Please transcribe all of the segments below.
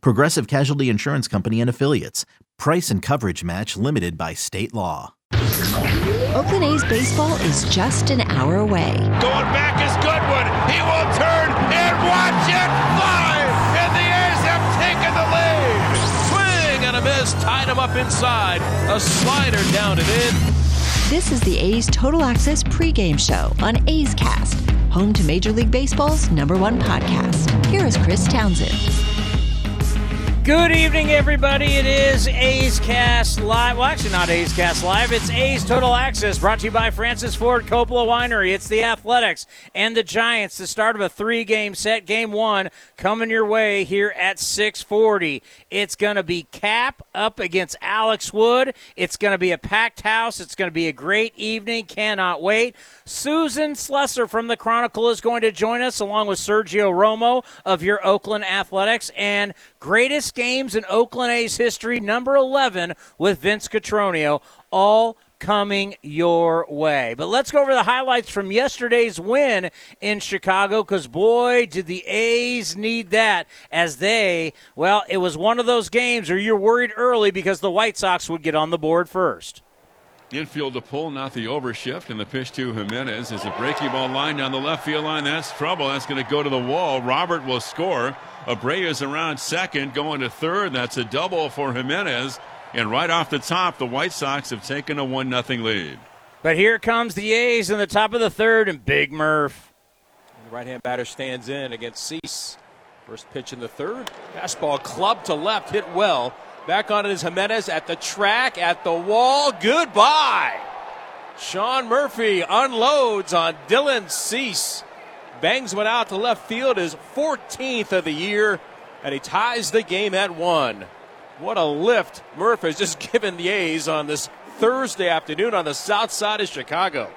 Progressive Casualty Insurance Company and Affiliates. Price and coverage match limited by state law. Oakland A's baseball is just an hour away. Going back is Goodwin. He will turn and watch it fly. And the A's have taken the lead. Swing and a miss. Tied him up inside. A slider down and in. This is the A's Total Access pregame show on A's Cast, home to Major League Baseball's number one podcast. Here is Chris Townsend. Good evening, everybody. It is A's Cast Live. Well, actually, not A's Cast Live. It's A's Total Access, brought to you by Francis Ford Coppola Winery. It's the Athletics and the Giants. The start of a three-game set. Game one coming your way here at 640. It's going to be Cap up against Alex Wood. It's going to be a packed house. It's going to be a great evening. Cannot wait. Susan Slusser from the Chronicle is going to join us, along with Sergio Romo of your Oakland Athletics and greatest games in Oakland A's history, number 11 with Vince Cotroneo, all coming your way. But let's go over the highlights from yesterday's win in Chicago because, boy, did the A's need that as they, well, it was one of those games where you're worried early because the White Sox would get on the board first. Infield to pull, not the overshift, and the pitch to Jimenez is a breaking ball line down the left field line. That's trouble. That's going to go to the wall. Robert will score. Abreu's around second, going to third. That's a double for Jimenez. And right off the top, the White Sox have taken a 1 0 lead. But here comes the A's in the top of the third, and Big Murph. The right hand batter stands in against Cease. First pitch in the third. Fastball club to left, hit well. Back on it is Jimenez at the track, at the wall. Goodbye. Sean Murphy unloads on Dylan Cease. Bangs one out to left field, his 14th of the year, and he ties the game at one. What a lift Murphy has just given the A's on this Thursday afternoon on the south side of Chicago.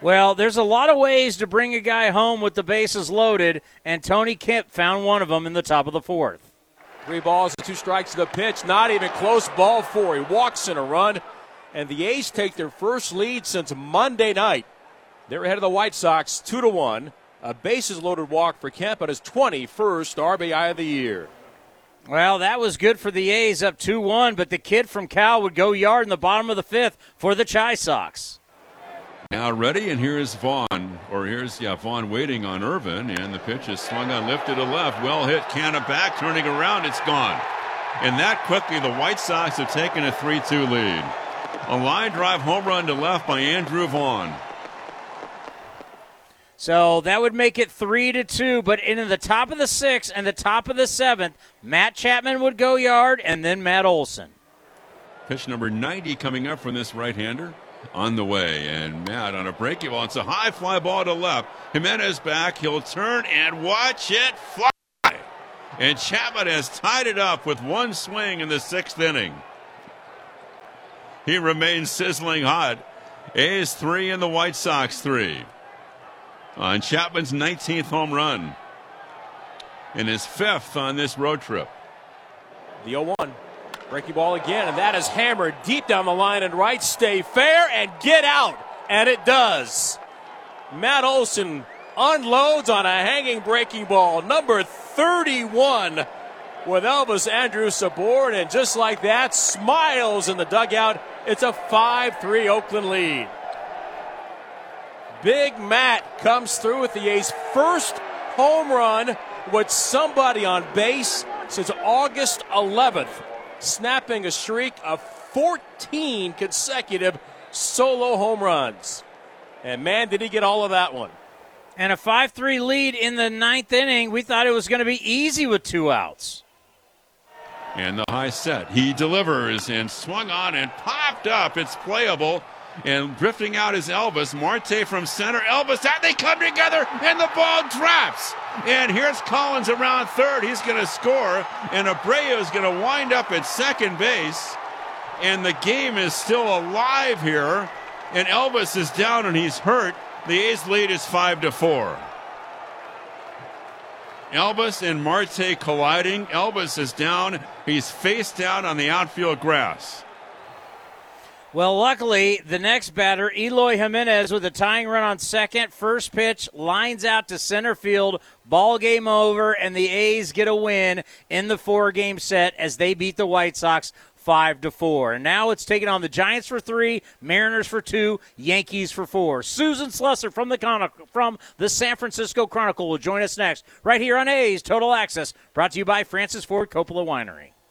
Well, there's a lot of ways to bring a guy home with the bases loaded, and Tony Kemp found one of them in the top of the fourth. Three balls and two strikes to the pitch. Not even close. Ball four. He walks in a run. And the A's take their first lead since Monday night. They're ahead of the White Sox two to one. A bases loaded walk for Kemp on his 21st RBI of the year. Well, that was good for the A's up 2 1, but the kid from Cal would go yard in the bottom of the fifth for the Chi Sox. Now ready, and here's Vaughn, or here's yeah Vaughn waiting on Irvin, and the pitch is swung on, lifted to left, well hit, Canha back, turning around, it's gone. And that quickly, the White Sox have taken a 3-2 lead. A line drive home run to left by Andrew Vaughn. So that would make it three to two. But in the top of the sixth and the top of the seventh, Matt Chapman would go yard, and then Matt Olson. Pitch number 90 coming up from this right-hander on the way. And Matt on a breaking ball. It's a high fly ball to left. Jimenez back. He'll turn and watch it fly. And Chapman has tied it up with one swing in the sixth inning. He remains sizzling hot. A's three and the White Sox three. On Chapman's 19th home run. And his fifth on this road trip. The 0 1. Breaking ball again, and that is hammered deep down the line and right. Stay fair and get out. And it does. Matt Olson unloads on a hanging breaking ball. Number 31 with Elvis Andrus aboard. And just like that, smiles in the dugout. It's a 5 3 Oakland lead. Big Matt comes through with the A's first home run with somebody on base since August 11th snapping a streak of 14 consecutive solo home runs. And man, did he get all of that one. And a 5 3 lead in the ninth inning. We thought it was going to be easy with two outs. And the high set. He delivers and swung on and popped up. It's playable. And drifting out is Elvis. Marte from center. Elvis, and they come together, and the ball drops. And here's Collins around third. He's going to score. And Abreu is going to wind up at second base. And the game is still alive here. And Elvis is down and he's hurt. The A's lead is 5 to 4. Elvis and Marte colliding. Elvis is down. He's face down on the outfield grass. Well, luckily, the next batter, Eloy Jimenez, with a tying run on second. First pitch lines out to center field. Ball game over, and the A's get a win in the four game set as they beat the White Sox five to four. And now it's taken on the Giants for three, Mariners for two, Yankees for four. Susan Slusser from the from the San Francisco Chronicle will join us next, right here on A's Total Access, brought to you by Francis Ford Coppola Winery.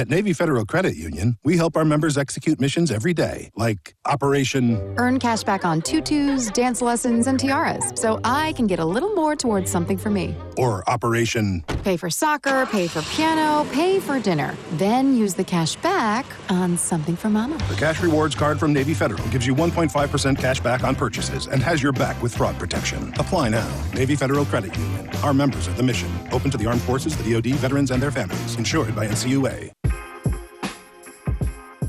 At Navy Federal Credit Union, we help our members execute missions every day, like Operation Earn cash back on tutus, dance lessons, and tiaras, so I can get a little more towards something for me. Or Operation Pay for soccer, pay for piano, pay for dinner. Then use the cash back on something for mama. The Cash Rewards card from Navy Federal gives you 1.5% cash back on purchases and has your back with fraud protection. Apply now. Navy Federal Credit Union. Our members are the mission. Open to the armed forces, the DoD, veterans, and their families. Insured by NCUA.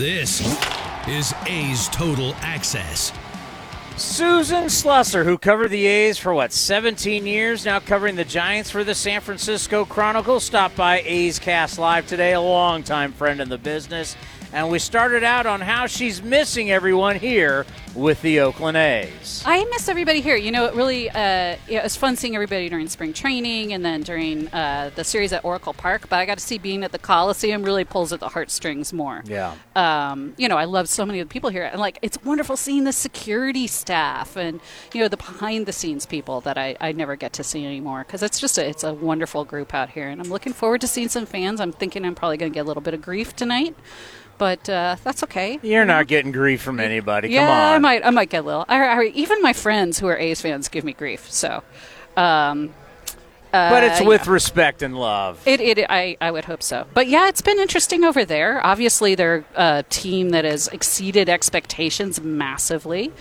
This is A's Total Access. Susan Slusser, who covered the A's for what, 17 years, now covering the Giants for the San Francisco Chronicle, stopped by A's Cast Live today, a longtime friend in the business. And we started out on how she's missing everyone here with the Oakland A's. I miss everybody here. You know, it really uh, it was fun seeing everybody during spring training and then during uh, the series at Oracle Park. But I got to see being at the Coliseum really pulls at the heartstrings more. Yeah. Um, you know, I love so many of the people here, and like it's wonderful seeing the security staff and you know the behind the scenes people that I, I never get to see anymore because it's just a, it's a wonderful group out here, and I'm looking forward to seeing some fans. I'm thinking I'm probably going to get a little bit of grief tonight but uh, that's okay. You're not getting grief from anybody. Yeah, Come on. I might. I might get a little. I, I, even my friends who are A's fans give me grief. So, um, uh, but it's with yeah. respect and love. It, it, I, I would hope so. But yeah, it's been interesting over there. Obviously, they're a team that has exceeded expectations massively.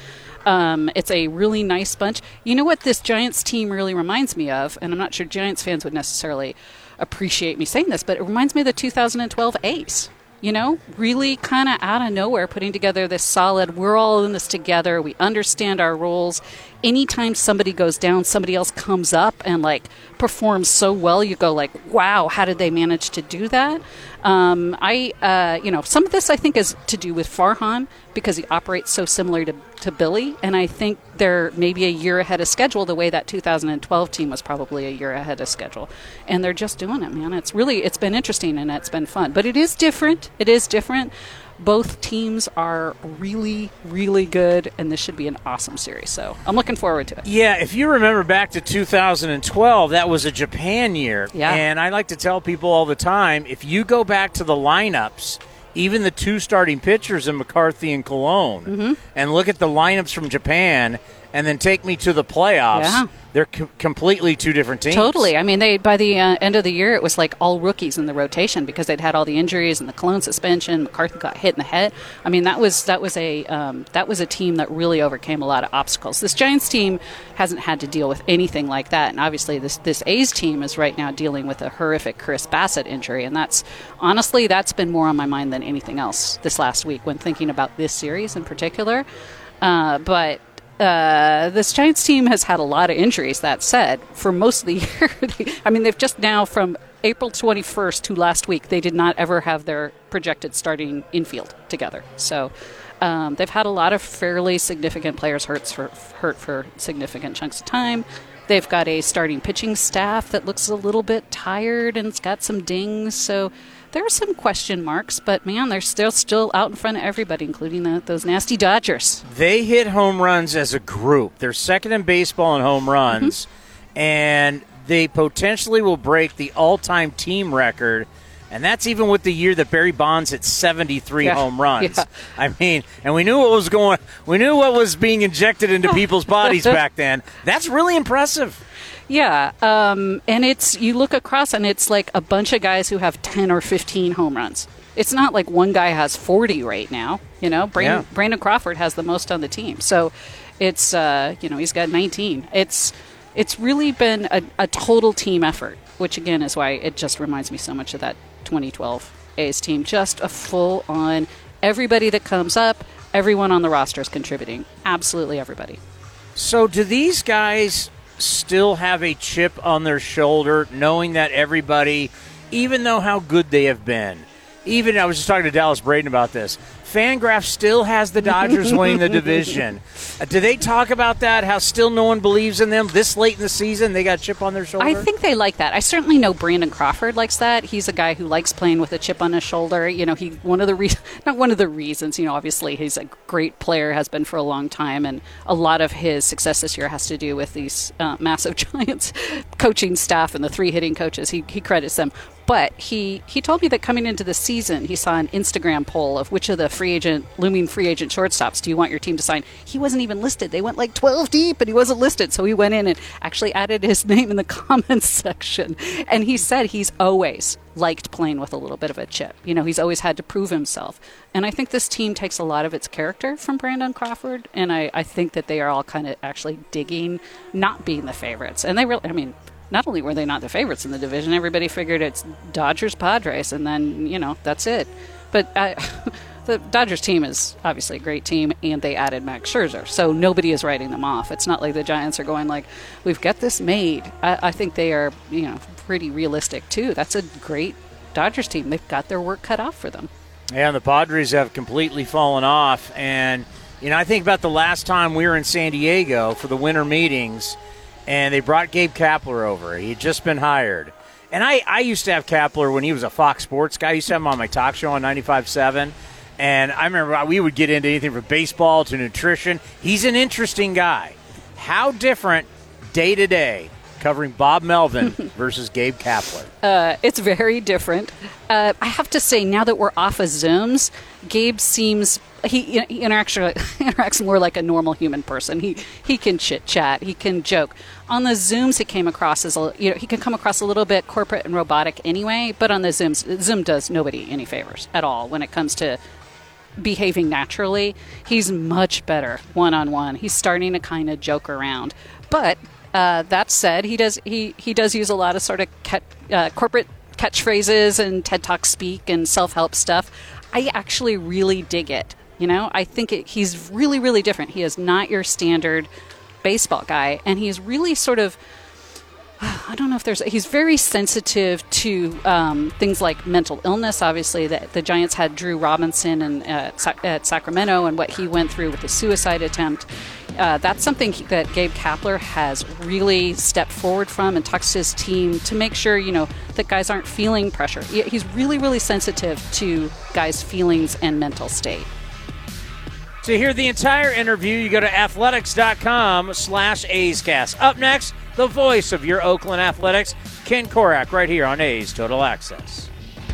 Um, it's a really nice bunch. You know what this Giants team really reminds me of, and I'm not sure Giants fans would necessarily appreciate me saying this, but it reminds me of the 2012 A's you know, really kind of out of nowhere putting together this solid, we're all in this together, we understand our roles. Anytime somebody goes down, somebody else comes up and like performs so well, you go like, wow, how did they manage to do that? Um, I, uh, you know, some of this I think is to do with Farhan because he operates so similar to, to Billy, and I think they're maybe a year ahead of schedule the way that 2012 team was probably a year ahead of schedule, and they're just doing it, man. It's really it's been interesting and it's been fun, but it is different. It is different. Both teams are really, really good, and this should be an awesome series. So I'm looking forward to it. Yeah, if you remember back to 2012, that was a Japan year. Yeah. And I like to tell people all the time if you go back to the lineups even the two starting pitchers in McCarthy and Colon, Mm-hmm. and look at the lineups from Japan, and then take me to the playoffs. Yeah. They're co- completely two different teams. Totally. I mean, they by the uh, end of the year, it was like all rookies in the rotation because they'd had all the injuries and the Colon suspension. McCarthy got hit in the head. I mean, that was that was a um, that was a team that really overcame a lot of obstacles. This Giants team hasn't had to deal with anything like that, and obviously this this A's team is right now dealing with a horrific Chris Bassitt injury, and that's honestly that's been more on my mind than anything else this last week when thinking about this series in particular. Uh, but uh, this Giants team has had a lot of injuries. That said, for most of the year, I mean, they've just now from April 21st to last week, they did not ever have their projected starting infield together. So um, they've had a lot of fairly significant players hurt for hurt for significant chunks of time. They've got a starting pitching staff that looks a little bit tired and it's got some dings. So there are some question marks, but man, they're still still out in front of everybody, including the, those nasty Dodgers. They hit home runs as a group. They're second in baseball in home mm-hmm. runs, and they potentially will break the all-time team record. And that's even with the year that Barry Bonds hit 73 Yeah. home runs. Yeah. I mean, and we knew what was going. We knew what was being injected into people's bodies back then. That's really impressive. Yeah, um, and it's you look across and it's like a bunch of guys who have ten or fifteen home runs. It's not like one guy has forty right now. You know, Brandon, Yeah. Brandon Crawford has the most on the team, so it's uh, you know he's got nineteen. It's it's really been a, a total team effort, which again is why it just reminds me so much of that 2012 A's team. Just a full on everybody that comes up, everyone on the roster is contributing. Absolutely everybody. So, do these guys still have a chip on their shoulder, knowing that everybody, even though how good they have been, even I was just talking to Dallas Braden about this. Fangraph still has the Dodgers winning the division. Do they talk about that? How still no one believes in them this late in the season? They got a chip on their shoulder. I think they like that. I certainly know Brandon Crawford likes that. He's a guy who likes playing with a chip on his shoulder. You know, he one of the re- not one of the reasons. You know, obviously he's a great player, has been for a long time, and a lot of his success this year has to do with these uh, massive Giants coaching staff and the three hitting coaches. He he credits them. But he, he told me that coming into the season, he saw an Instagram poll of which of the free agent, looming free agent shortstops do you want your team to sign. He wasn't even listed. They went like 12 deep and he wasn't listed. So he went in and actually added his name in the comments section. And he said he's always liked playing with a little bit of a chip. You know, he's always had to prove himself. And I think this team takes a lot of its character from Brandon Crawford. And I, I think that they are all kind of actually digging not being the favorites. And they really, I mean, not only were they not the favorites in the division, everybody figured it's Dodgers Padres, and then you know that's it. But I, uh, the Dodgers team is obviously a great team, and they added Max Scherzer, so nobody is writing them off. It's not like the Giants are going like, "We've got this made." I, I think they are, you know, pretty realistic too. That's a great Dodgers team. They've got their work cut off for them. Yeah, and the Padres have completely fallen off. And, you know, I think about the last time we were in San Diego for the winter meetings, and they brought Gabe Kapler over. He had just been hired. And I, I used to have Kapler when he was a Fox Sports guy. I used to have him on my talk show on 95.7. And I remember we would get into anything from baseball to nutrition. He's an interesting guy. How different day to day covering Bob Melvin versus Gabe Kapler? Uh, it's very different. Uh, I have to say, now that we're off of Zooms, Gabe seems he, he interacts interacts more like a normal human person. He he can chit chat, he can joke. On the Zooms, he came across as a you know he can come across a little bit corporate and robotic anyway. But on the Zooms, Zoom does nobody any favors at all when it comes to behaving naturally. He's much better one on one. He's starting to kind of joke around, but uh, that said, he does he he does use a lot of sort of cat, uh, corporate catchphrases and TED Talk speak and self help stuff. I actually really dig it. You know, I think it, he's really really different. He is not your standard baseball guy, and he's really sort of I don't know if there's. He's very sensitive to um, things like mental illness. Obviously, that the Giants had Drew Robinson and uh, at Sacramento, and what he went through with the suicide attempt. Uh, that's something that Gabe Kapler has really stepped forward from and talks to his team to make sure you know that guys aren't feeling pressure. He- He's really, really sensitive to guys' feelings and mental state. To hear the entire interview, you go to athletics.com slash A'scast. Up next, the voice of your Oakland Athletics, Ken Korach, right here on A's Total Access.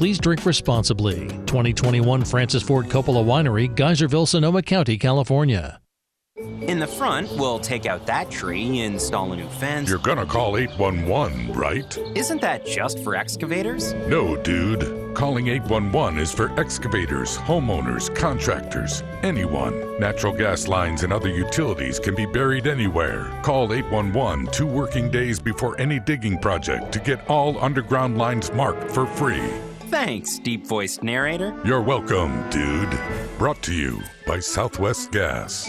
Please drink responsibly. 2021 Francis Ford Coppola Winery, Geyserville, Sonoma County, California. In the front, we'll take out that tree, install a new fence. You're gonna call 811, right? Isn't that just for excavators? No, dude. Calling 811 is for excavators, homeowners, contractors, anyone. Natural gas lines and other utilities can be buried anywhere. Call 811 two working days before any digging project to get all underground lines marked for free. Thanks, deep voiced narrator. You're welcome, dude. Brought to you by Southwest Gas.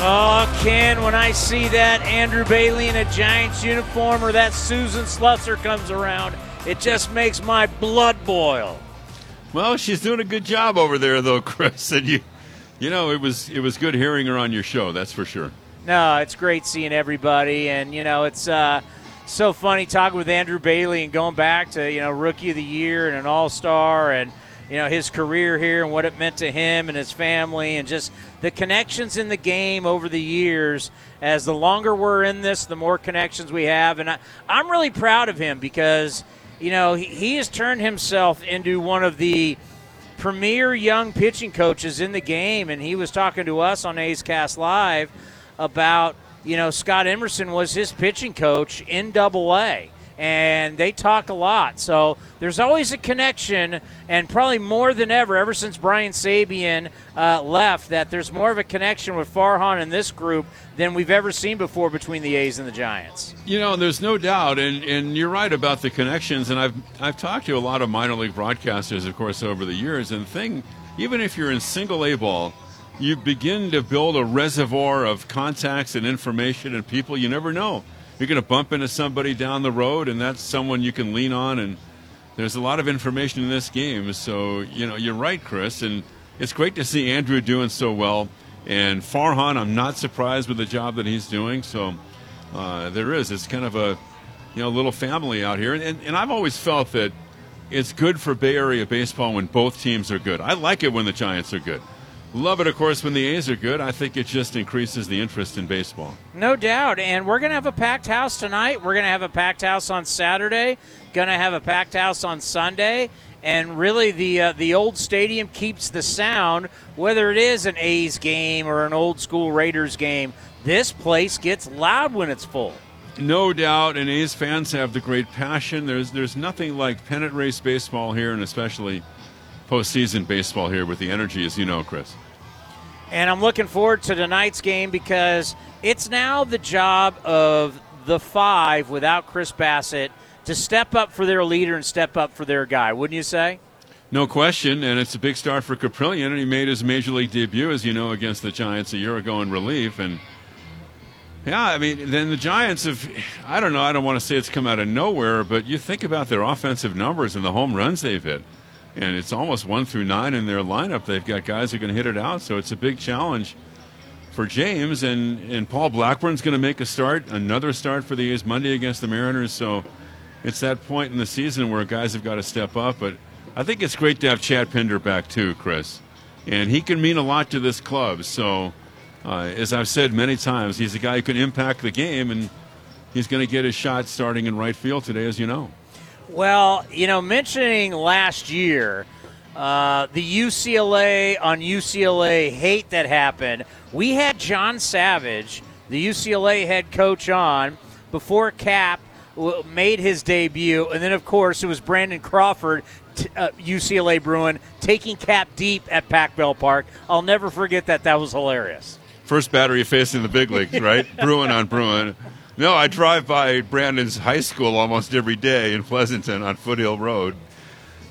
Oh, Ken, when I see that Andrew Bailey in a Giants uniform or that Susan Slusser comes around, it just makes my blood boil. Well, she's doing a good job over there, though, Chris. And you, you know, it was it was good hearing her on your show. That's for sure. No, it's great seeing everybody, and you know, it's uh, so funny talking with Andrew Bailey and going back to you know Rookie of the Year and an All Star and you know his career here and what it meant to him and his family and just the connections in the game over the years. As the longer we're in this the more connections we have. And I, i'm really proud of him because you know he, he has turned himself into one of the premier young pitching coaches in the game. And he was talking to us on a's cast live about you know scott emerson was his pitching coach in double a and they talk a lot. So there's always a connection, and probably more than ever, ever since Brian Sabean uh, left, that there's more of a connection with Farhan and this group than we've ever seen before between the A's and the Giants. You know, there's no doubt, and, and you're right about the connections. And I've I've talked to a lot of minor league broadcasters, of course, over the years. And thing, even if you're in single A ball, you begin to build a reservoir of contacts and information and people you never know you're going to bump into somebody down the road, and that's someone you can lean on. And there's a lot of information in this game. So, you know, you're right, Chris. And it's great to see Andrew doing so well. And Farhan, I'm not surprised with the job that he's doing. So uh, there is. It's kind of a, you know, little family out here. And, and I've always felt that it's good for Bay Area baseball when both teams are good. I like it when the Giants are good. Love it, of course, when the A's are good. I think it just increases the interest in baseball. No doubt. And we're going to have a packed house tonight. We're going to have a packed house on Saturday. Going to have a packed house on Sunday. And really, the uh, the old stadium keeps the sound, whether it is an A's game or an old school Raiders game. This place gets loud when it's full. No doubt, and A's fans have the great passion. There's there's nothing like pennant race baseball here, and especially postseason baseball here with the energy, as you know, Chris. And I'm looking forward to tonight's game because it's now the job of the five without Chris Bassitt to step up for their leader and step up for their guy, wouldn't you say? No question, and it's a big start for Kaprielian, and he made his major league debut, as you know, against the Giants a year ago in relief. And yeah, I mean, then the Giants have, I don't know, I don't want to say it's come out of nowhere, but you think about their offensive numbers and the home runs they've hit, and it's almost one through nine in their lineup. They've got guys who are going to hit it out, so it's a big challenge for James. And, and Paul Blackburn's going to make a start, another start for the A's Monday against the Mariners. So it's that point in the season where guys have got to step up. But I think it's great to have Chad Pinder back too, Chris. And he can mean a lot to this club. So, uh, as I've said many times, he's a guy who can impact the game, and he's going to get his shot starting in right field today, as you know. Well, you know, mentioning last year, uh, the UCLA on UCLA hate that happened, we had John Savage, the UCLA head coach, on before Cap made his debut, and then of course it was Brandon Crawford, t- uh, UCLA Bruin, taking Cap deep at Pac Bell Park. I'll never forget that. That was hilarious. First battery facing the big leagues, right? Bruin on Bruin. No, I drive by Brandon's high school almost every day in Pleasanton on Foothill Road.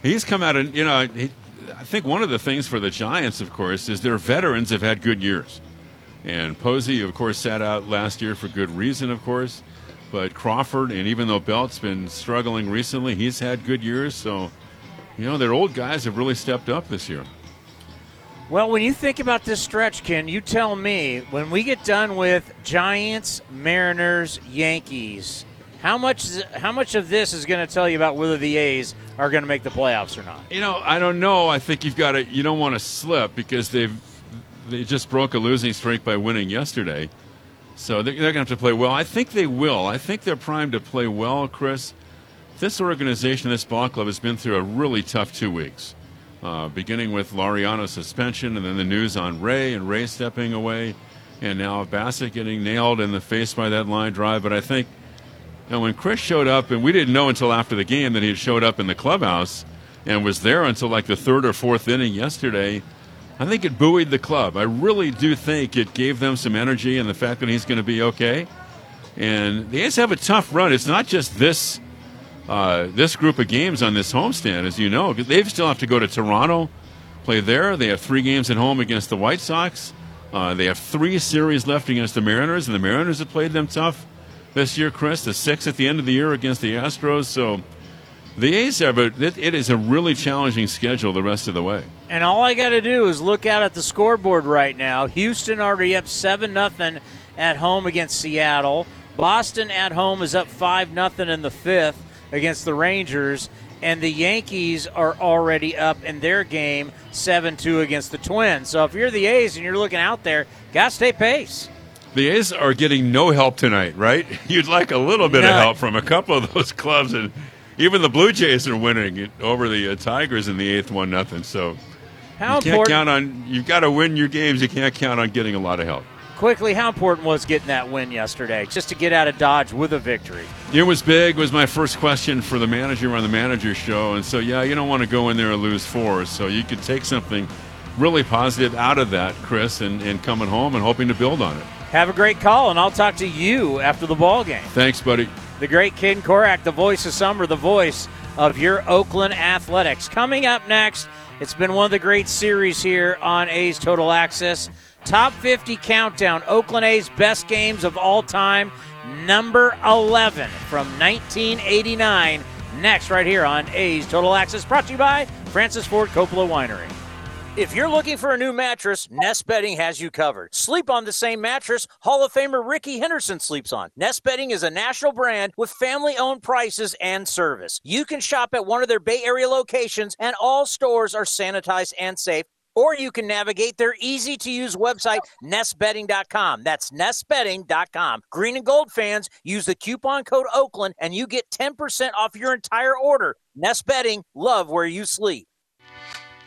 He's come out and you know, he, I think one of the things for the Giants, of course, is their veterans have had good years. And Posey, of course, sat out last year for good reason, of course. But Crawford, and even though Belt's been struggling recently, he's had good years. So, you know, their old guys have really stepped up this year. Well, when you think about this stretch, Ken, you tell me when we get done with Giants, Mariners, Yankees, how much how much of this is going to tell you about whether the A's are going to make the playoffs or not? You know, I don't know. I think you've got to you don't want to slip because they've they just broke a losing streak by winning yesterday. So they're, they're going to have to play well. I think they will. I think they're primed to play well, Chris. This organization, this ball club, has been through a really tough two weeks, uh, beginning with Laureano's suspension and then the news on Ray and Ray stepping away, and now Bassitt getting nailed in the face by that line drive. But I think you know, when Chris showed up, and we didn't know until after the game that he had showed up in the clubhouse and was there until like the third or fourth inning yesterday – I think it buoyed the club. I really do think it gave them some energy and the fact that he's going to be okay. And the A's have a tough run. It's not just this uh, this group of games on this homestand, as you know. They still have to go to Toronto, play there. They have three games at home against the White Sox. Uh, they have three series left against the Mariners, and the Mariners have played them tough this year, Chris. The six at the end of the year against the Astros. So the A's have a, it, it is a really challenging schedule the rest of the way. And all I got to do is look out at the scoreboard right now. Houston already up 7 nothing at home against Seattle. Boston at home is up 5 nothing in the fifth against the Rangers. And the Yankees are already up in their game 7 2 against the Twins. So if you're the A's and you're looking out there, got to stay pace. The A's are getting no help tonight, right? You'd like a little bit None. of help from a couple of those clubs, and even the Blue Jays are winning over the uh, Tigers in the eighth one nothing. So how you can't count on you've got to win your games. You can't count on getting a lot of help. Quickly, how important was getting that win yesterday, just to get out of Dodge with a victory? It was big. Was my first question for the manager on the manager show, and so yeah, you don't want to go in there and lose four. So you could take something really positive out of that, Chris, and, and coming home and hoping to build on it. Have a great call, and I'll talk to you after the ball game. Thanks, buddy the great Ken Korach, the voice of summer, the voice of your Oakland Athletics. Coming up next, it's been one of the great series here on A's Total Access. Top 50 countdown, Oakland A's best games of all time, number 11 from 1989. Next, right here on A's Total Access, brought to you by Francis Ford Coppola Winery. If you're looking for a new mattress, Nest Bedding has you covered. Sleep on the same mattress Hall of Famer Rickey Henderson sleeps on. Nest Bedding is a national brand with family owned prices and service. You can shop at one of their Bay Area locations, and all stores are sanitized and safe or you can navigate their easy to use website, nestbedding.com. That's nestbedding.com. Green and gold fans, use the coupon code Oakland and you get 10% off your entire order. Nest Bedding, love where you sleep.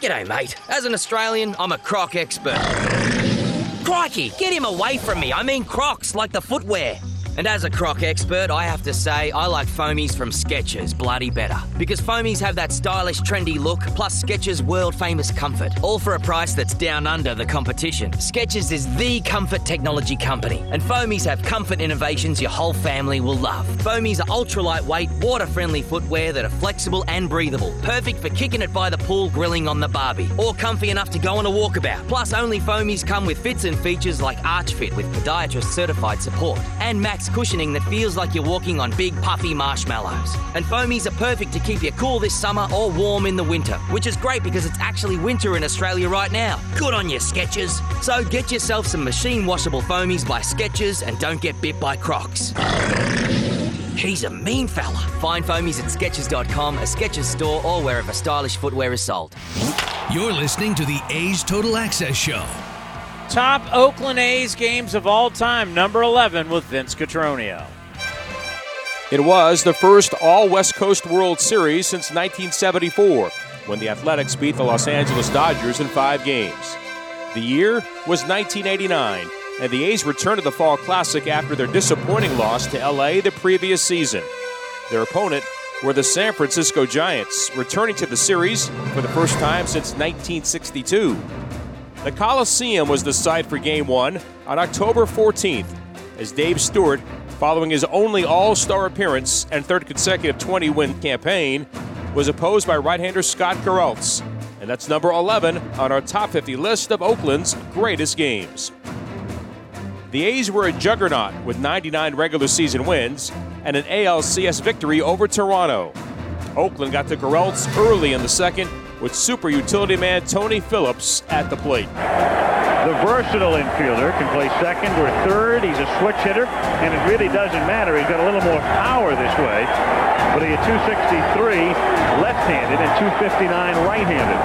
G'day, mate. As an Australian, I'm a croc expert. Crikey, get him away from me. I mean crocs, like the footwear. And as a croc expert, I have to say I like foamies from Skechers bloody better. Because foamies have that stylish, trendy look, plus Skechers' world famous comfort. All for a price that's down under the competition. Skechers is the comfort technology company, and foamies have comfort innovations your whole family will love. Foamies are ultra lightweight, water friendly footwear that are flexible and breathable. Perfect for kicking it by the pool, grilling on the barbie, or comfy enough to go on a walkabout. Plus, only foamies come with fits and features like Arch Fit with podiatrist certified support, and max cushioning that feels like you're walking on big puffy marshmallows. And foamies are perfect to keep you cool this summer or warm in the winter, which is great because it's actually winter in Australia right now. Good on you, Skechers. So get yourself some machine washable foamies by Skechers and don't get bit by crocs. He's a mean fella. Find foamies at Skechers.com, a Skechers store, or wherever stylish footwear is sold. You're listening to the A's Total Access Show. Top Oakland A's games of all time, number 11 with Vince Cotroneo. It was the first all West Coast World Series since 1974 when the Athletics beat the Los Angeles Dodgers in five games. The year was 1989, and the A's returned to the Fall Classic after their disappointing loss to LA the previous season. Their opponent were the San Francisco Giants, returning to the series for the first time since 1962. The Coliseum was the site for Game 1 on October 14th, as Dave Stewart, following his only All Star appearance and third consecutive 20 win campaign, was opposed by right hander Scott Garrelts. And that's number 11 on our top 50 list of Oakland's greatest games. The A's were a juggernaut with 99 regular season wins and an ALCS victory over Toronto. Oakland got to Garrelts early in the second with super utility man Tony Phillips at the plate. The versatile infielder can play second or third. He's a switch hitter, and it really doesn't matter. He's got a little more power this way, but he at 263 left-handed and 259 right-handed.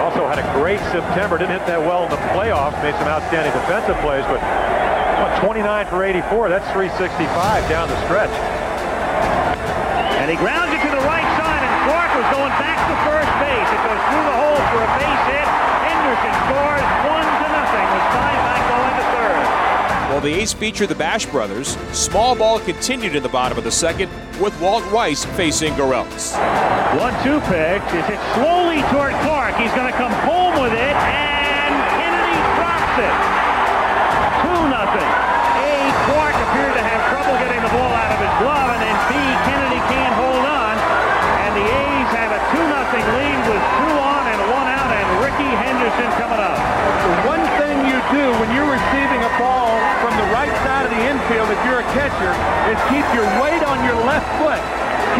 Also had a great September. Didn't hit that well in the playoffs. Made some outstanding defensive plays, but 29 for 84. That's 365 down the stretch. And he grounds it to the right side, and Clark was going back to first base. It goes through the hole for a base hit. Henderson scores one to nothing with Steinbach going to third. Well, the A's featured the Bash brothers, small ball continued in the bottom of the second with Walt Weiss facing Garrelts. One-two pitch is hit slowly toward Clark. He's going to come home with it, and Kennedy drops it. Rickey coming up. The one thing you do when you're receiving a ball from the right side of the infield, if you're a catcher, is keep your weight on your left foot.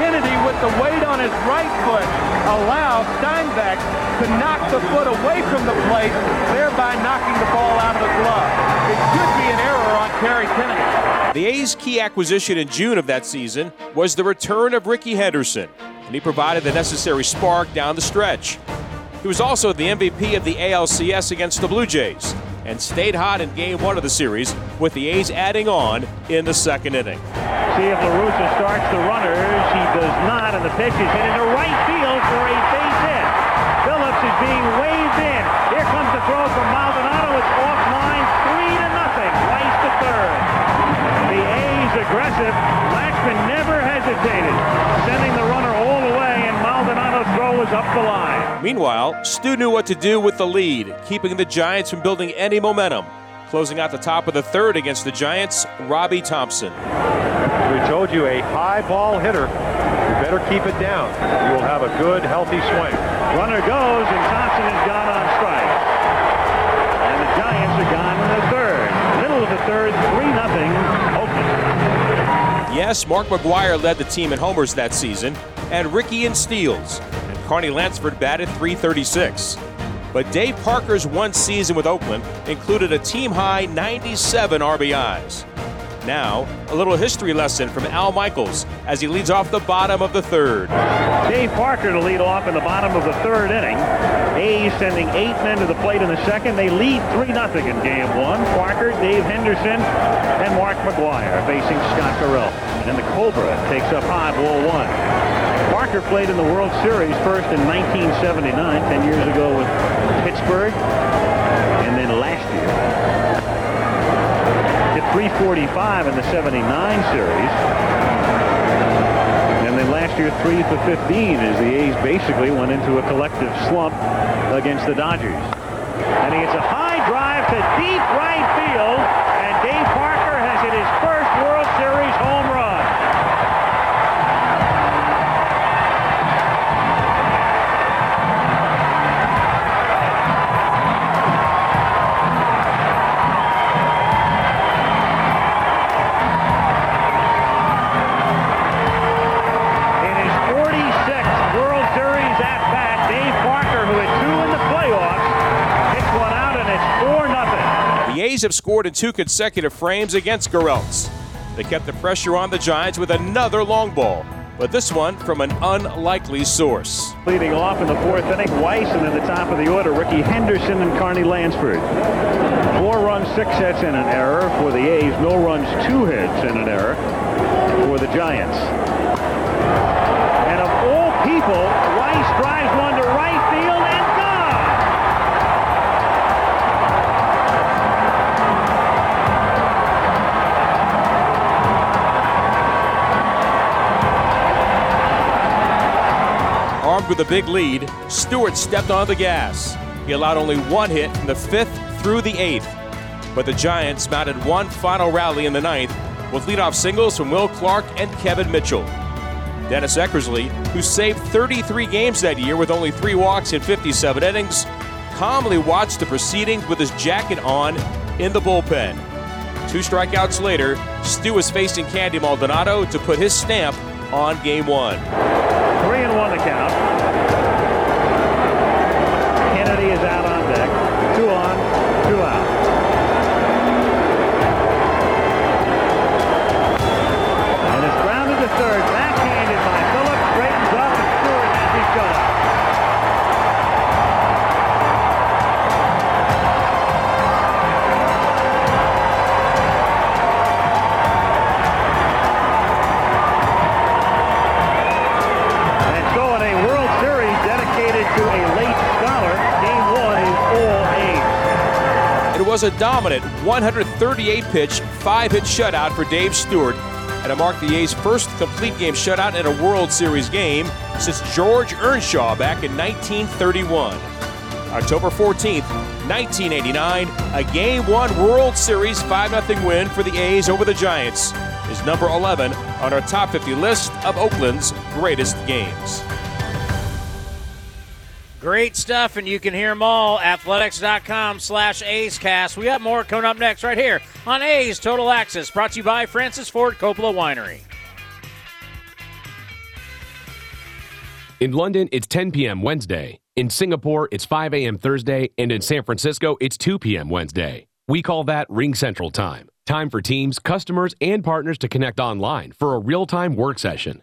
Kennedy, with the weight on his right foot, allows Steinbach to knock the foot away from the plate, thereby knocking the ball out of the glove. It could be an error on Terry Kennedy. The A's key acquisition in June of that season was the return of Rickey Henderson, and he provided the necessary spark down the stretch. He was also the MVP of the ALCS against the Blue Jays and stayed hot in game one of the series, with the A's adding on in the second inning. See if LaRussa starts the runners. He does not, and the pitch is hit into right field for a base hit. Phillips is being waved in. Here comes the throw from Maldonado. It's offline, three to nothing. Rice to third. The A's aggressive. Lachemann never hesitated, sending the runner all the way, and Maldonado's throw was up the line. Meanwhile, Stu knew what to do with the lead, keeping the Giants from building any momentum. Closing out the top of the third against the Giants, Robby Thompson. We told you a high ball hitter. You better keep it down. You will have a good, healthy swing. Runner goes, and Thompson is gone on strike. And the Giants are gone in the third. Middle of the third, 3 nothing. Oakland. Yes, Mark McGwire led the team in homers that season, and Rickey in steals. Carney Lansford batted 336. But Dave Parker's one season with Oakland included a team high 97 RBIs. Now, a little history lesson from Al Michaels as he leads off the bottom of the third. Dave Parker to lead off in the bottom of the third inning. A's sending eight men to the plate in the second. They lead 3 0 in game one. Parker, Dave Henderson, and Mark McGwire facing Scott Garrell. And the Cobra takes up high, ball one. Parker played in the World Series first in 1979, 10 years ago with Pittsburgh, and then last year Hit 345 in the 79 series. And then last year, 3 for 15 as the A's basically went into a collective slump against the Dodgers. And he hits a high drive to deep right field, have scored in two consecutive frames against Garrelts. They kept the pressure on the Giants with another long ball, but this one from an unlikely source. Leading off in the fourth inning, Weiss, and in the top of the order, Rickey Henderson and Carney Lansford. Four runs, six hits, and an error for the A's. No runs, two hits, and an error for the Giants. And of all people, Weiss drives one with a big lead, Stewart stepped on the gas. He allowed only one hit from the fifth through the eighth. But the Giants mounted one final rally in the ninth with leadoff singles from Will Clark and Kevin Mitchell. Dennis Eckersley, who saved 33 games that year with only three walks in 57 innings, calmly watched the proceedings with his jacket on in the bullpen. Two strikeouts later, Stu is facing Candy Maldonado to put his stamp on game one. Three and one to count. Was a dominant 138 pitch, five hit shutout for Dave Stewart, and it marked the A's first complete game shutout in a World Series game since George Earnshaw back in 1931. October 14th, 1989, a Game 1 World Series 5 0 win for the A's over the Giants is number 11 on our top 50 list of Oakland's greatest games. Great stuff, and you can hear them all. Athletics.com slash A's Cast. We got more coming up next right here on A's Total Access, brought to you by Francis Ford Coppola Winery. In London, it's 10 p.m. Wednesday. In Singapore, it's 5 a.m. Thursday. And in San Francisco, it's 2 p.m. Wednesday. We call that Ring Central Time. Time for teams, customers, and partners to connect online for a real time work session.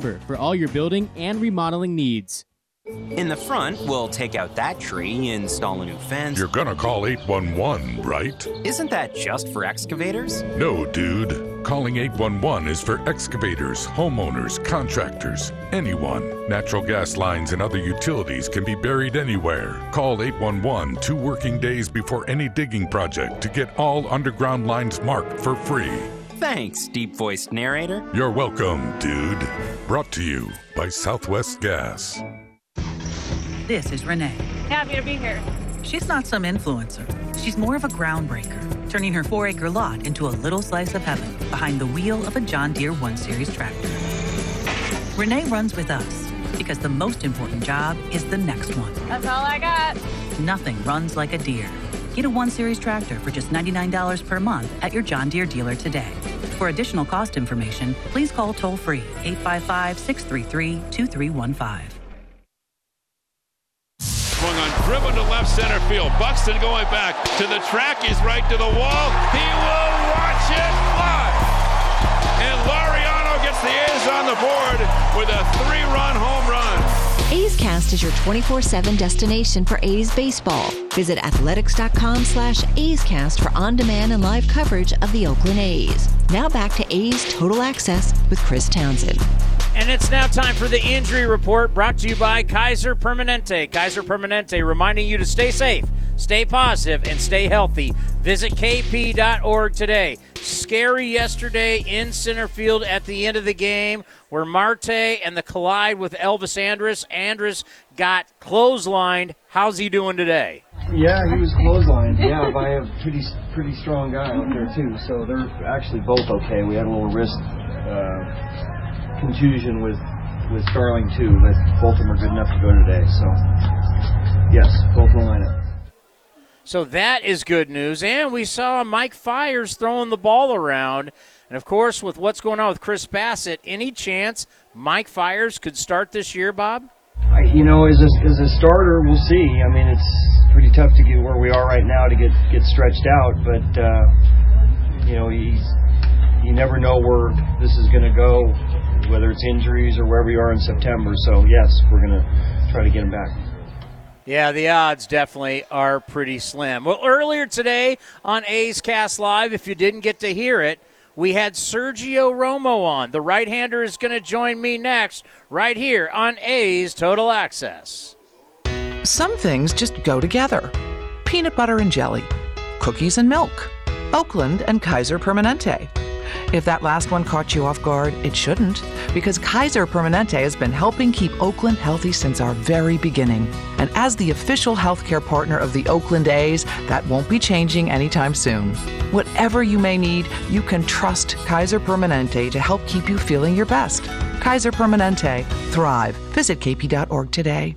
for all your building and remodeling needs. In the front, we'll take out that tree, install a new fence. You're gonna call 811, right? Isn't that just for excavators? No, dude. Calling 811 is for excavators, homeowners, contractors, anyone. Natural gas lines and other utilities can be buried anywhere. Call 811 two working days before any digging project to get all underground lines marked for free. Thanks, deep voiced narrator. You're welcome, dude. Brought to you by Southwest Gas. This is Renee. Happy to be here. She's not some influencer. She's more of a groundbreaker, turning her four acre lot into a little slice of heaven behind the wheel of a John Deere 1 Series tractor. Renee runs with us because the most important job is the next one. That's all I got. Nothing runs like a Deere. Get a 1 Series tractor for just $99 per month at your John Deere dealer today. For additional cost information, please call toll free 855 633 2315. Swung on, driven to left center field. Buxton going back to the track. He's right to the wall. He will watch it fly. And Laureano gets the A's on the board with a three-run home run. A's Cast is your 24-7 destination for A's baseball. Visit athletics.com slash A'scast for on-demand and live coverage of the Oakland A's. Now back to A's Total Access with Chris Townsend. And it's now time for the injury report brought to you by Kaiser Permanente. Kaiser Permanente reminding you to stay safe, stay positive, and stay healthy. Visit kp.org today. Scary yesterday in center field at the end of the game where Marte and the collide with Elvis Andrus. Andrus got clotheslined. How's he doing today? Yeah, he was clotheslined. Yeah, by a pretty pretty strong guy out there too. So they're actually both okay. We had a little wrist uh, contusion with with Starling too, but both of them are good enough to go today. So yes, both will line up. So that is good news. And we saw Mike Fiers throwing the ball around. And of course, with what's going on with Chris Bassitt, any chance Mike Fiers could start this year, Bob? You know, as a, as a starter, we'll see. I mean, it's pretty tough to get where we are right now to get get stretched out, but uh, you know, he's you never know where this is going to go, whether it's injuries or where we are in September. So yes, we're going to try to get him back. Yeah, the odds definitely are pretty slim. Well, earlier today on A's Cast Live, if you didn't get to hear it, we had Sergio Romo on. The right hander is going to join me next, right here on A's Total Access. Some things just go together peanut butter and jelly, cookies and milk, Oakland and Kaiser Permanente. If that last one caught you off guard, it shouldn't, because Kaiser Permanente has been helping keep Oakland healthy since our very beginning. And as the official healthcare partner of the Oakland A's, that won't be changing anytime soon. Whatever you may need, you can trust Kaiser Permanente to help keep you feeling your best. Kaiser Permanente. Thrive. Visit kp.org today.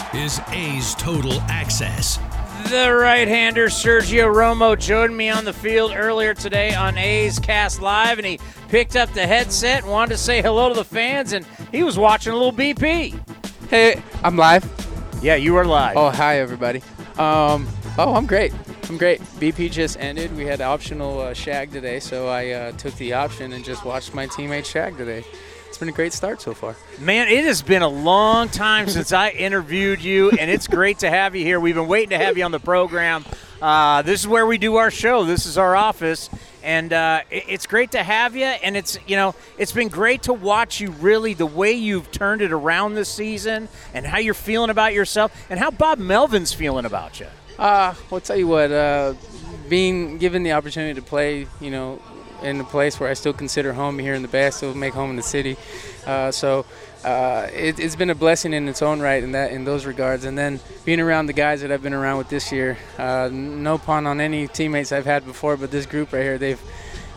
is A's Total Access. The right hander Sergio Romo joined me on the field earlier today on A's Cast Live, and he picked up the headset and wanted to say hello to the fans, and he was watching a little BP. Hey, I'm live. Yeah, you are live. Oh, hi, everybody. Um, oh, I'm great. I'm great. BP just ended. We had optional uh, shag today, so I uh, took the option and just watched my teammate shag today. It's been a great start so far. Man, it has been a long time since I interviewed you, and it's great to have you here. We've been waiting to have you on the program. Uh, this is where we do our show. This is our office, and uh, it, it's great to have you. And it's you know it's been great to watch you really the way you've turned it around this season, and how you're feeling about yourself, and how Bob Melvin's feeling about you. Uh, well, tell you what, uh, being given the opportunity to play, you know, in a place where I still consider home here in the Bay, I still make home in the city. Uh, so uh, it, has been a blessing in its own right in that in those regards. And then being around the guys that I've been around with this year, uh, no pun on any teammates I've had before, but this group right here, they've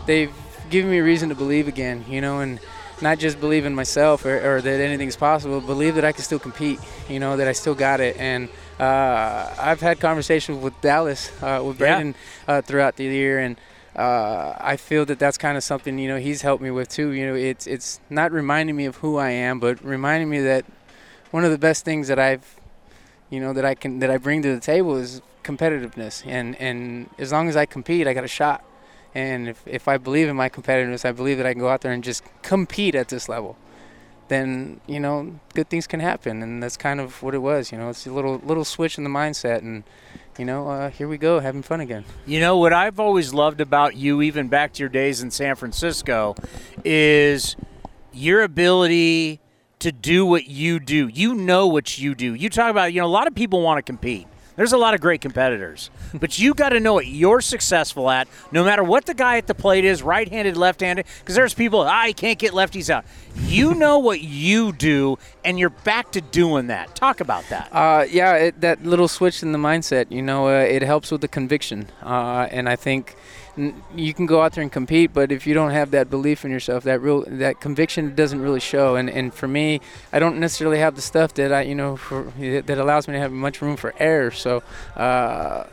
they've given me reason to believe again, you know, and not just believe in myself or, or that anything's possible, believe that I can still compete. You know that I still got it, and uh, I've had conversations with Dallas, uh, with Yeah. Brandon uh, throughout the year, and uh, I feel that that's kind of something you know he's helped me with too. You know, it's it's not reminding me of who I am, but reminding me that one of the best things that I've you know that I can that I bring to the table is competitiveness, and and as long as I compete, I got a shot. And if, if I believe in my competitiveness, I believe that I can go out there and just compete at this level. Then you know, good things can happen, and that's kind of what it was. You know, it's a little little switch in the mindset, and you know, uh, here we go, having fun again. You know what I've always loved about you, even back to your days in San Francisco, is your ability to do what you do. You know what you do. You talk about, you know, a lot of people want to compete. There's a lot of great competitors, but you got to know what you're successful at, no matter what the guy at the plate is, right-handed, left-handed. Because there's people, ah, can't get lefties out. You know what you do, and you're back to doing that. Talk about that. Uh, yeah, it, that little switch in the mindset, you know, uh, it helps with the conviction. Uh, and I think you can go out there and compete, but if you don't have that belief in yourself, that real that conviction doesn't really show. And, and for me, I don't necessarily have the stuff that I, you know, for, that allows me to have much room for error. So uh,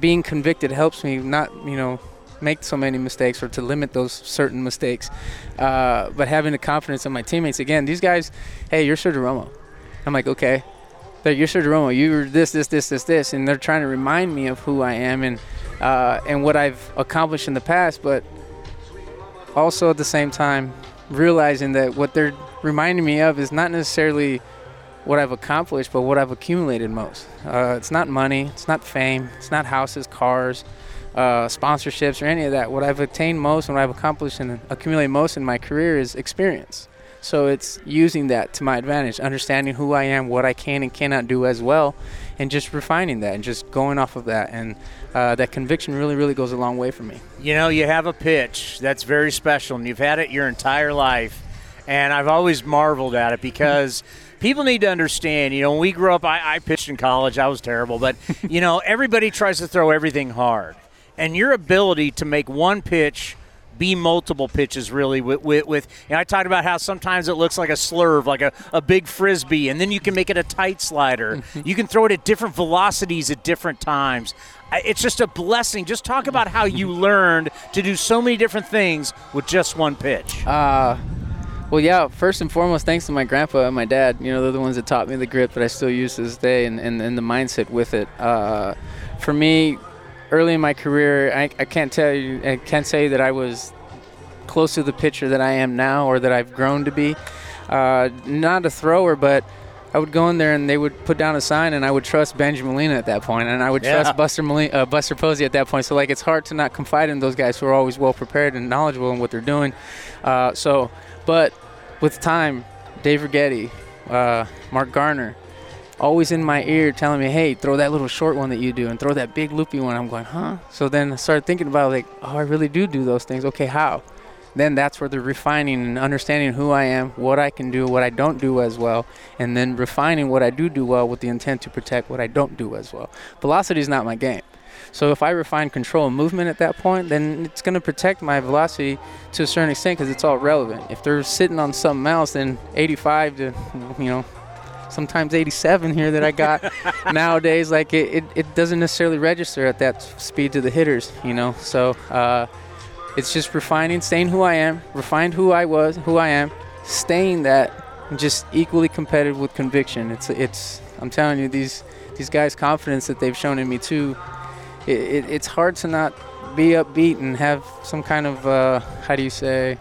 being convicted helps me not, you know, make so many mistakes or to limit those certain mistakes. Uh, but having the confidence in my teammates, again, these guys, hey, you're Sergio Romo. I'm like, okay, you're Sergio Romo. You're this, this, this, this, this, and they're trying to remind me of who I am and uh, and what I've accomplished in the past. But also at the same time, realizing that what they're reminding me of is not necessarily what I've accomplished, but what I've accumulated most. Uh, it's not money, it's not fame, it's not houses, cars, uh, sponsorships, or any of that. What I've attained most and what I've accomplished and accumulated most in my career is experience. So it's using that to my advantage, understanding who I am, what I can and cannot do as well, and just refining that and just going off of that. And uh, that conviction really, really goes a long way for me. You know, you have a pitch that's very special, and you've had it your entire life. And I've always marveled at it because people need to understand. You know, when we grew up, I, I pitched in college. I was terrible, but you know, everybody tries to throw everything hard, and your ability to make one pitch be multiple pitches really with, with, with you know, I talked about how sometimes it looks like a slurve, like a, a big frisbee, and then you can make it a tight slider. you can throw it at different velocities at different times. It's just a blessing. Just talk about how you learned to do so many different things with just one pitch. Uh, well, yeah, first and foremost, thanks to my grandpa and my dad. You know, they're the ones that taught me the grip that I still use to this day and, and, and the mindset with it. Uh, for me, early in my career, I, I can't tell you, I can't say that I was close to the pitcher that I am now or that I've grown to be. Uh, not a thrower, but I would go in there and they would put down a sign, and I would trust Benjamin Molina at that point, and I would Yeah. trust Buster Molina, uh, Buster Posey at that point. So like, it's hard to not confide in those guys who are always well prepared and knowledgeable in what they're doing. Uh, so, but with time, Dave Righetti, uh, Mark Gardner, always in my ear telling me, hey, throw that little short one that you do and throw that big loopy one. I'm going, huh? So then I started thinking about like, oh, I really do do those things. Okay, how? Then that's where the refining and understanding who I am, what I can do, what I don't do as well, and then refining what I do do well with the intent to protect what I don't do as well. Velocity is not my game. So if I refine control and movement at that point, then it's going to protect my velocity to a certain extent because it's all relevant. If they're sitting on something else, then 85 to, you know, sometimes 87 here that I got nowadays, like it, it, it doesn't necessarily register at that speed to the hitters, you know. So uh, it's just refining, staying who I am, refined who I was, who I am, staying that, and just equally competitive with conviction. It's it's I'm telling you these these guys' confidence that they've shown in me too. It, it, it's hard to not be upbeat and have some kind of uh, how do you say,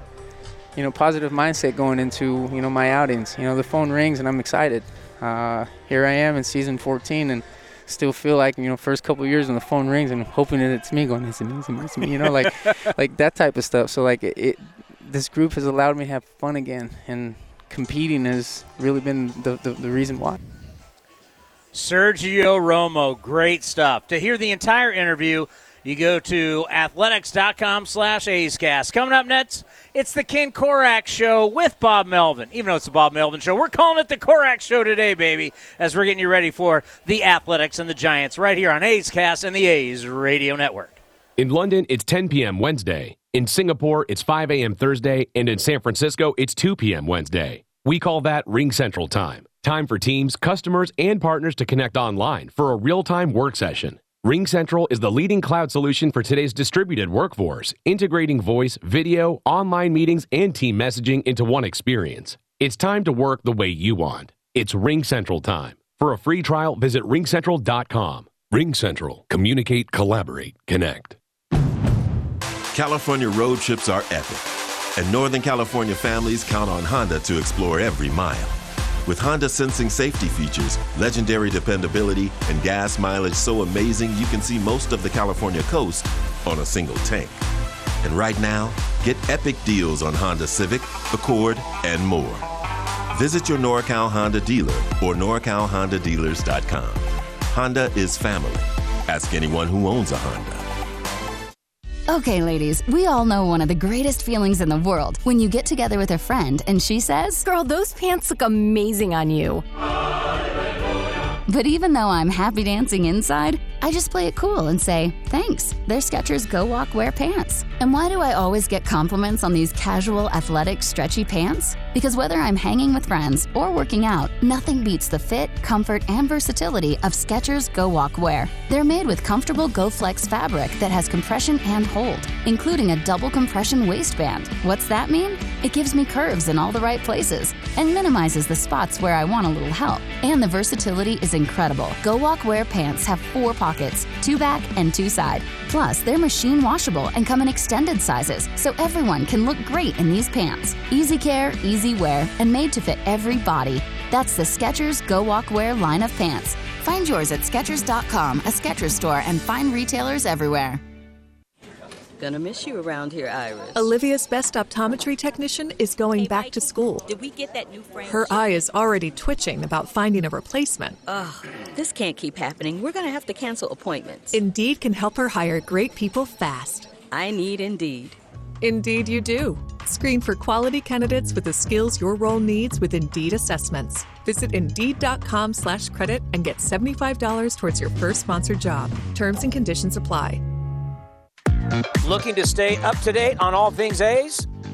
you know, positive mindset going into you know my outings. You know, the phone rings and I'm excited. Uh, here I am in season 14 and still feel like you know first couple years when the phone rings and hoping that it's me going it's me it's me it's me you know like like that type of stuff so like it, it this group has allowed me to have fun again and competing has really been the, the, the reason why Sergio Romo, great stuff. To hear the entire interview, you go to athletics.com slash A'scast. Coming up next, it's the Ken Korach Show with Bob Melvin. Even though it's the Bob Melvin Show, we're calling it the Korach Show today, baby, as we're getting you ready for the Athletics and the Giants right here on A's Cast and the A's Radio Network. In London, it's 10 p.m. Wednesday. In Singapore, it's 5 a.m. Thursday. And in San Francisco, it's 2 p.m. Wednesday. We call that Ring Central Time. Time for teams, customers, and partners to connect online for a real time work session. Ring Central is the leading cloud solution for today's distributed workforce, integrating voice, video, online meetings, and team messaging into one experience. It's time to work the way you want. It's RingCentral time. For a free trial, visit ringcentral.com. RingCentral. Communicate, collaborate, connect. California road trips are epic, and Northern California families count on Honda to explore every mile. With Honda sensing safety features, legendary dependability, and gas mileage so amazing you can see most of the California coast on a single tank. And right now, get epic deals on Honda Civic, Accord, and more. Visit your NorCal Honda dealer or norcalhondadealers.com. Honda is family. Ask anyone who owns a Honda. Okay, ladies, we all know one of the greatest feelings in the world when you get together with a friend and she says, Girl, those pants look amazing on you. But even though I'm happy dancing inside, I just play it cool and say, thanks, they're Skechers Go Walk Wear pants. And why do I always get compliments on these casual, athletic, stretchy pants? Because whether I'm hanging with friends or working out, nothing beats the fit, comfort, and versatility of Skechers Go Walk Wear. They're made with comfortable Go Flex fabric that has compression and hold, including a double compression waistband. What's that mean? It gives me curves in all the right places and minimizes the spots where I want a little help. And the versatility is incredible. Go Walk Wear pants have four pockets, two back and two side. Plus, they're machine washable and come in extended sizes, so everyone can look great in these pants. Easy care, easy wear, and made to fit every body. That's the Skechers Go Walk Wear line of pants. Find yours at Skechers.com, a Skechers store, and find retailers everywhere. Gonna miss you around here, Iris. Olivia's best optometry technician is going back to school. Did we get that new frame? Her eye is already twitching about finding a replacement. Ugh, this can't keep happening. We're gonna have to cancel appointments. Indeed can help her hire great people fast. I need Indeed. Indeed, you do. Screen for quality candidates with the skills your role needs with Indeed assessments. Visit Indeed.com slash credit and get $75 towards your first sponsored job. Terms and conditions apply. Looking to stay up to date on all things A's?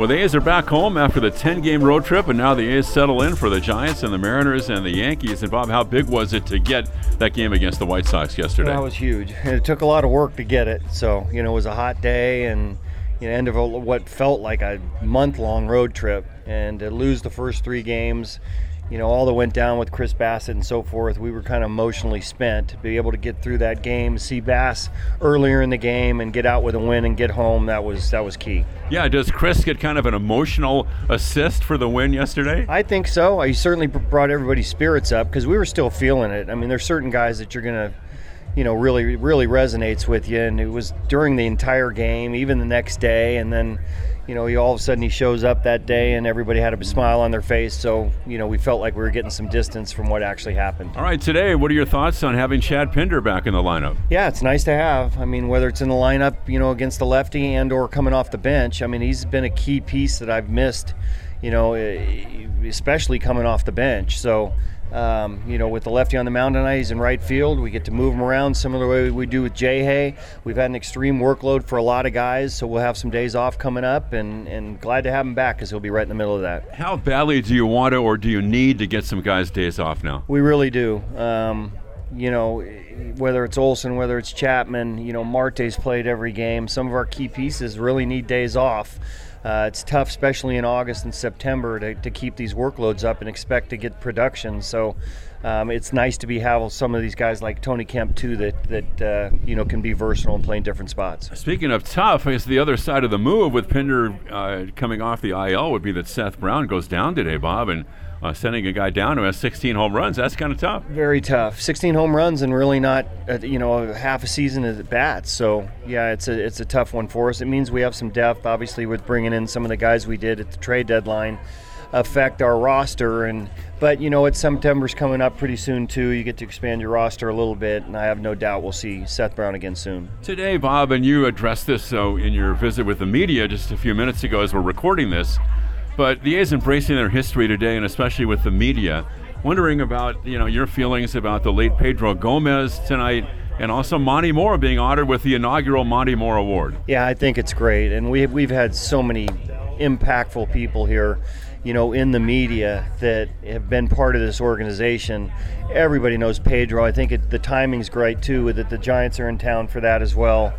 Well, the A's are back home after the 10 game road trip, and now the A's settle in for the Giants and the Mariners and the Yankees. And Bob, how big was it to get that game against the White Sox yesterday? That was huge. It took a lot of work to get it. So, you know, it was a hot day and, you know, end of a, what felt like a month long road trip. And to lose the first three games, you know, all that went down with Chris Bassitt and so forth, we were kind of emotionally spent. To be able to get through that game, see Bass earlier in the game, and get out with a win and get home, that was that was key. Yeah, does Chris get kind of an emotional assist for the win yesterday? I think so. Uh, he certainly brought everybody's spirits up because we were still feeling it. I mean, there's certain guys that you're gonna you know really really resonates with you and it was during the entire game even the next day and then you know he all of a sudden he shows up that day and everybody had a smile on their face. So you know we felt like we were getting some distance from what actually happened. All right today what are your thoughts on having chad pinder back in the lineup? Yeah it's nice to have. I mean whether it's in the lineup you know against the lefty and or coming off the bench i mean he's been a key piece that i've missed you know especially coming off the bench. So um, you know, with the lefty on the mound tonight, he's in right field. We get to move him around similar way we do with Jay Hay. We've had an extreme workload for a lot of guys, so we'll have some days off coming up, and, and glad to have him back because he'll be right in the middle of that. How badly do you want to or do you need to get some guys days off now? We really do. Um, you know, whether it's Olson, whether it's Chapman, you know, Marte's played every game. Some of our key pieces really need days off. Uh, it's tough, especially in August and September, to, to keep these workloads up and expect to get production. So um, it's nice to be have some of these guys like Tony Kemp too that that uh, you know can be versatile and play in different spots. Speaking of tough, I guess the other side of the move with Pinder uh, coming off the IL would be that Seth Brown goes down today, Bob, and uh, sending a guy down who has 16 home runs. That's kind of tough. Very tough. 16 home runs and really not, uh, you know, half a season at bats. So yeah, it's a it's a tough one for us. It means we have some depth, obviously, with bringing in some of the guys we did at the trade deadline affect our roster and but you know it's September's coming up pretty soon too you get to expand your roster a little bit and I have no doubt we'll see Seth Brown again soon today Bob and you addressed this so in your visit with the media just a few minutes ago as we're recording this but the A's embracing their history today and especially with the media wondering about you know your feelings about the late Pedro Gomez tonight and also Monty Moore being honored with the inaugural Monty Moore Award. Yeah, I think it's great, and we we've had so many impactful people here you know, in the media that have been part of this organization. Everybody knows Pedro. I think it, the timing's great too, that the Giants are in town for that as well.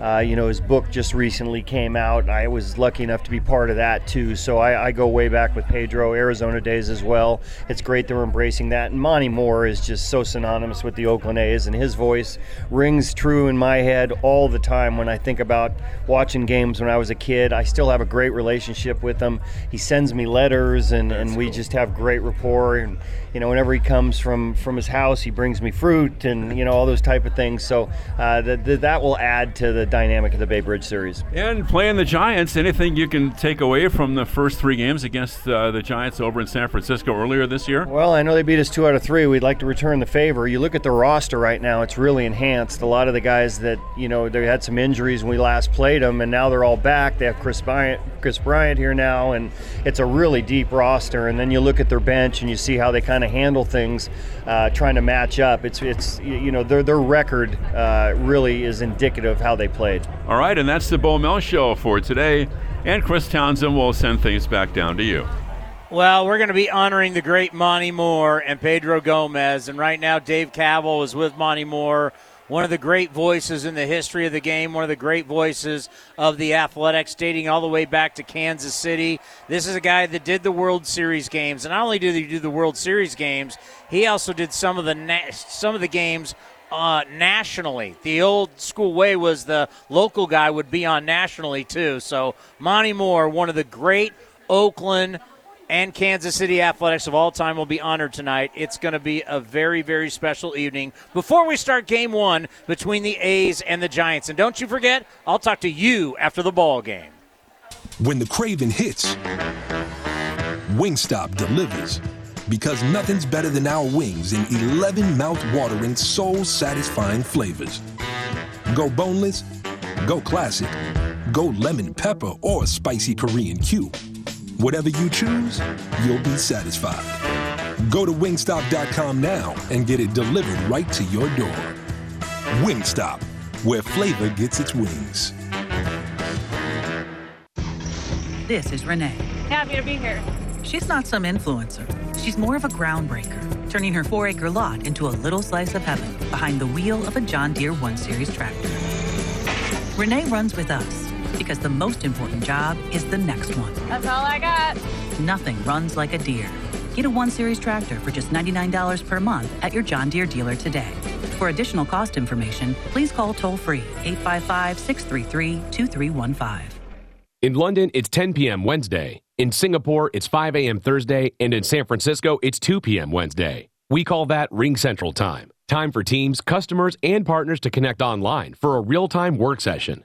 Uh, you know, his book just recently came out. I was lucky enough to be part of that too. So I, I, go way back with Pedro, Arizona days as well. It's great they're embracing that. And Monty Moore is just so synonymous with the Oakland A's, and his voice rings true in my head all the time when I think about watching games when I was a kid. I still have a great relationship with him. He sends me letters, and, and we just have great rapport. And you know, whenever he comes from from his house, he brings me fruit and you know all those type of things. So uh, that that will add to the dynamic of the Bay Bridge series. And playing the Giants, anything you can take away from the first three games against uh, the Giants over in San Francisco earlier this year? Well, I know they beat us two out of three. We'd like to return the favor. You look at the roster right now; it's really enhanced. A lot of the guys that you know they had some injuries when we last played them, and now they're all back. They have Chris Bryant, Kris Bryant here now, and it's a really deep roster. And then you look at their bench and you see how they kind of to handle things, uh, trying to match up. It's it's you know their their record uh, really is indicative of how they played. All right, and that's the Bo Mel show for today. And Chris Townsend will send things back down to you. Well, we're going to be honoring the great Monty Moore and Pedro Gomez, and right now Dave Kaval is with Monty Moore one of the great voices in the history of the game, one of the great voices of the athletics, dating all the way back to Kansas City. This is a guy that did the World Series games, and not only did he do the World Series games, he also did some of the na- some of the games uh, nationally. The old school way was the local guy would be on nationally too. So Monty Moore, one of the great Oakland and Kansas City Athletics of all time will be honored tonight. It's going to be a very, very special evening before we start game one between the A's and the Giants. And don't you forget, I'll talk to you after the ball game. When the craving hits, Wingstop delivers. Because nothing's better than our wings in 11 mouth-watering, soul-satisfying flavors. Go boneless, go classic, go lemon pepper or spicy Korean Q Whatever you choose, you'll be satisfied. Go to wingstop.com now and get it delivered right to your door. Wingstop, where flavor gets its wings. This is Renee. Happy to be here. She's not some influencer. She's more of a groundbreaker, turning her four acre lot into a little slice of heaven behind the wheel of a John Deere 1 Series tractor. Renee runs with us because the most important job is the next one. That's all I got. Nothing runs like a Deere. Get a 1 Series tractor for just $99 per month at your John Deere dealer today. For additional cost information, please call toll free 855 633 2315. In London, it's 10 p.m. Wednesday. In Singapore, it's 5 a.m. Thursday. And in San Francisco, it's 2 p.m. Wednesday. We call that Ring Central Time. Time for teams, customers, and partners to connect online for a real time work session.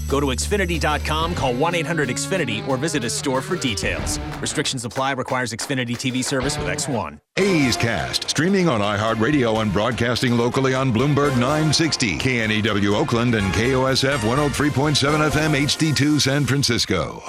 Go to Xfinity.com, call 1 800 Xfinity, or visit a store for details. Restrictions apply, requires Xfinity TV service with X1. A's Cast, streaming on iHeartRadio and broadcasting locally on Bloomberg 960, KNEW Oakland, and KOSF 103.7 FM HD2 San Francisco.